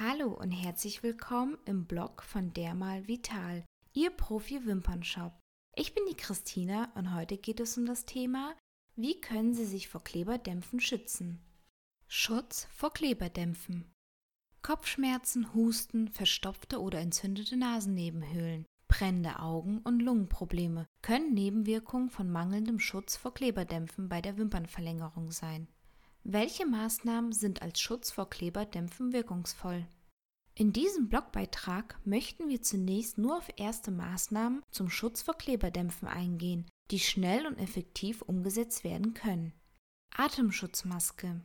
Hallo und herzlich willkommen im Blog von Dermal Vital, Ihr Profi-Wimpernshop. Ich bin die Christina und heute geht es um das Thema, wie können Sie sich vor Kleberdämpfen schützen? Schutz vor Kleberdämpfen. Kopfschmerzen, Husten, verstopfte oder entzündete Nasennebenhöhlen, brennende Augen und Lungenprobleme können Nebenwirkungen von mangelndem Schutz vor Kleberdämpfen bei der Wimpernverlängerung sein. Welche Maßnahmen sind als Schutz vor Kleberdämpfen wirkungsvoll? In diesem Blogbeitrag möchten wir zunächst nur auf erste Maßnahmen zum Schutz vor Kleberdämpfen eingehen, die schnell und effektiv umgesetzt werden können. Atemschutzmaske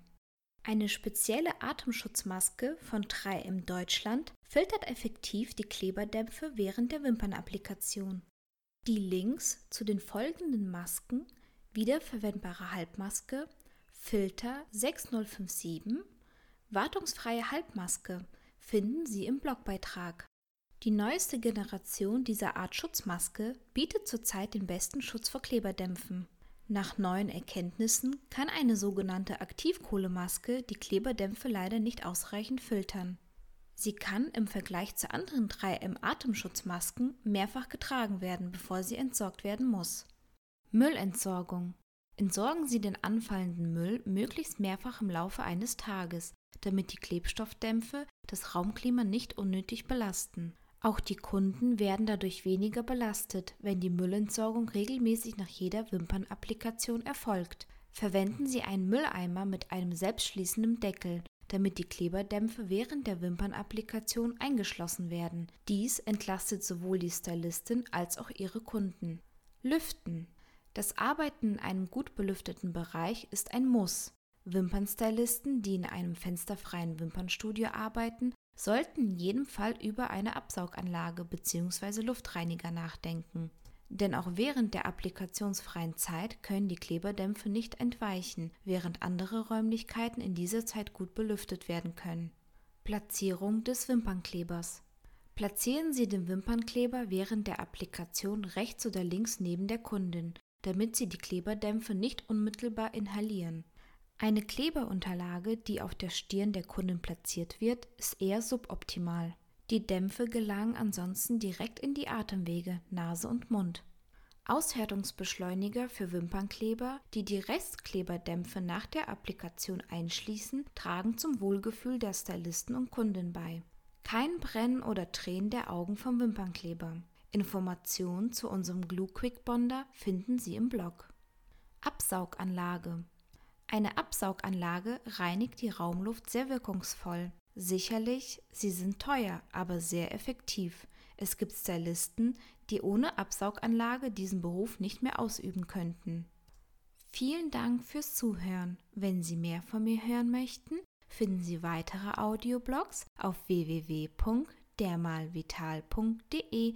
Eine spezielle Atemschutzmaske von 3M Deutschland filtert effektiv die Kleberdämpfe während der Wimpernapplikation. Die Links zu den folgenden Masken, wiederverwendbare Halbmaske, Filter 6057, wartungsfreie Halbmaske finden Sie im Blogbeitrag. Die neueste Generation dieser Art Schutzmaske bietet zurzeit den besten Schutz vor Kleberdämpfen. Nach neuen Erkenntnissen kann eine sogenannte Aktivkohlemaske die Kleberdämpfe leider nicht ausreichend filtern. Sie kann im Vergleich zu anderen 3M Atemschutzmasken mehrfach getragen werden, bevor sie entsorgt werden muss. Müllentsorgung Entsorgen Sie den anfallenden Müll möglichst mehrfach im Laufe eines Tages, damit die Klebstoffdämpfe das Raumklima nicht unnötig belasten. Auch die Kunden werden dadurch weniger belastet, wenn die Müllentsorgung regelmäßig nach jeder Wimpernapplikation erfolgt. Verwenden Sie einen Mülleimer mit einem selbstschließenden Deckel, damit die Kleberdämpfe während der Wimpernapplikation eingeschlossen werden. Dies entlastet sowohl die Stylistin als auch ihre Kunden. Lüften das Arbeiten in einem gut belüfteten Bereich ist ein Muss. Wimpernstylisten, die in einem fensterfreien Wimpernstudio arbeiten, sollten in jedem Fall über eine Absauganlage bzw. Luftreiniger nachdenken. Denn auch während der applikationsfreien Zeit können die Kleberdämpfe nicht entweichen, während andere Räumlichkeiten in dieser Zeit gut belüftet werden können. Platzierung des Wimpernklebers. Platzieren Sie den Wimpernkleber während der Applikation rechts oder links neben der Kundin damit sie die Kleberdämpfe nicht unmittelbar inhalieren. Eine Kleberunterlage, die auf der Stirn der Kundin platziert wird, ist eher suboptimal. Die Dämpfe gelangen ansonsten direkt in die Atemwege, Nase und Mund. Aushärtungsbeschleuniger für Wimpernkleber, die die Restkleberdämpfe nach der Applikation einschließen, tragen zum Wohlgefühl der Stylisten und Kunden bei. Kein Brennen oder Tränen der Augen vom Wimpernkleber. Informationen zu unserem Glue Quick Bonder finden Sie im Blog. Absauganlage. Eine Absauganlage reinigt die Raumluft sehr wirkungsvoll. Sicherlich, sie sind teuer, aber sehr effektiv. Es gibt Stylisten, die ohne Absauganlage diesen Beruf nicht mehr ausüben könnten. Vielen Dank fürs Zuhören. Wenn Sie mehr von mir hören möchten, finden Sie weitere Audioblogs auf www.dermalvital.de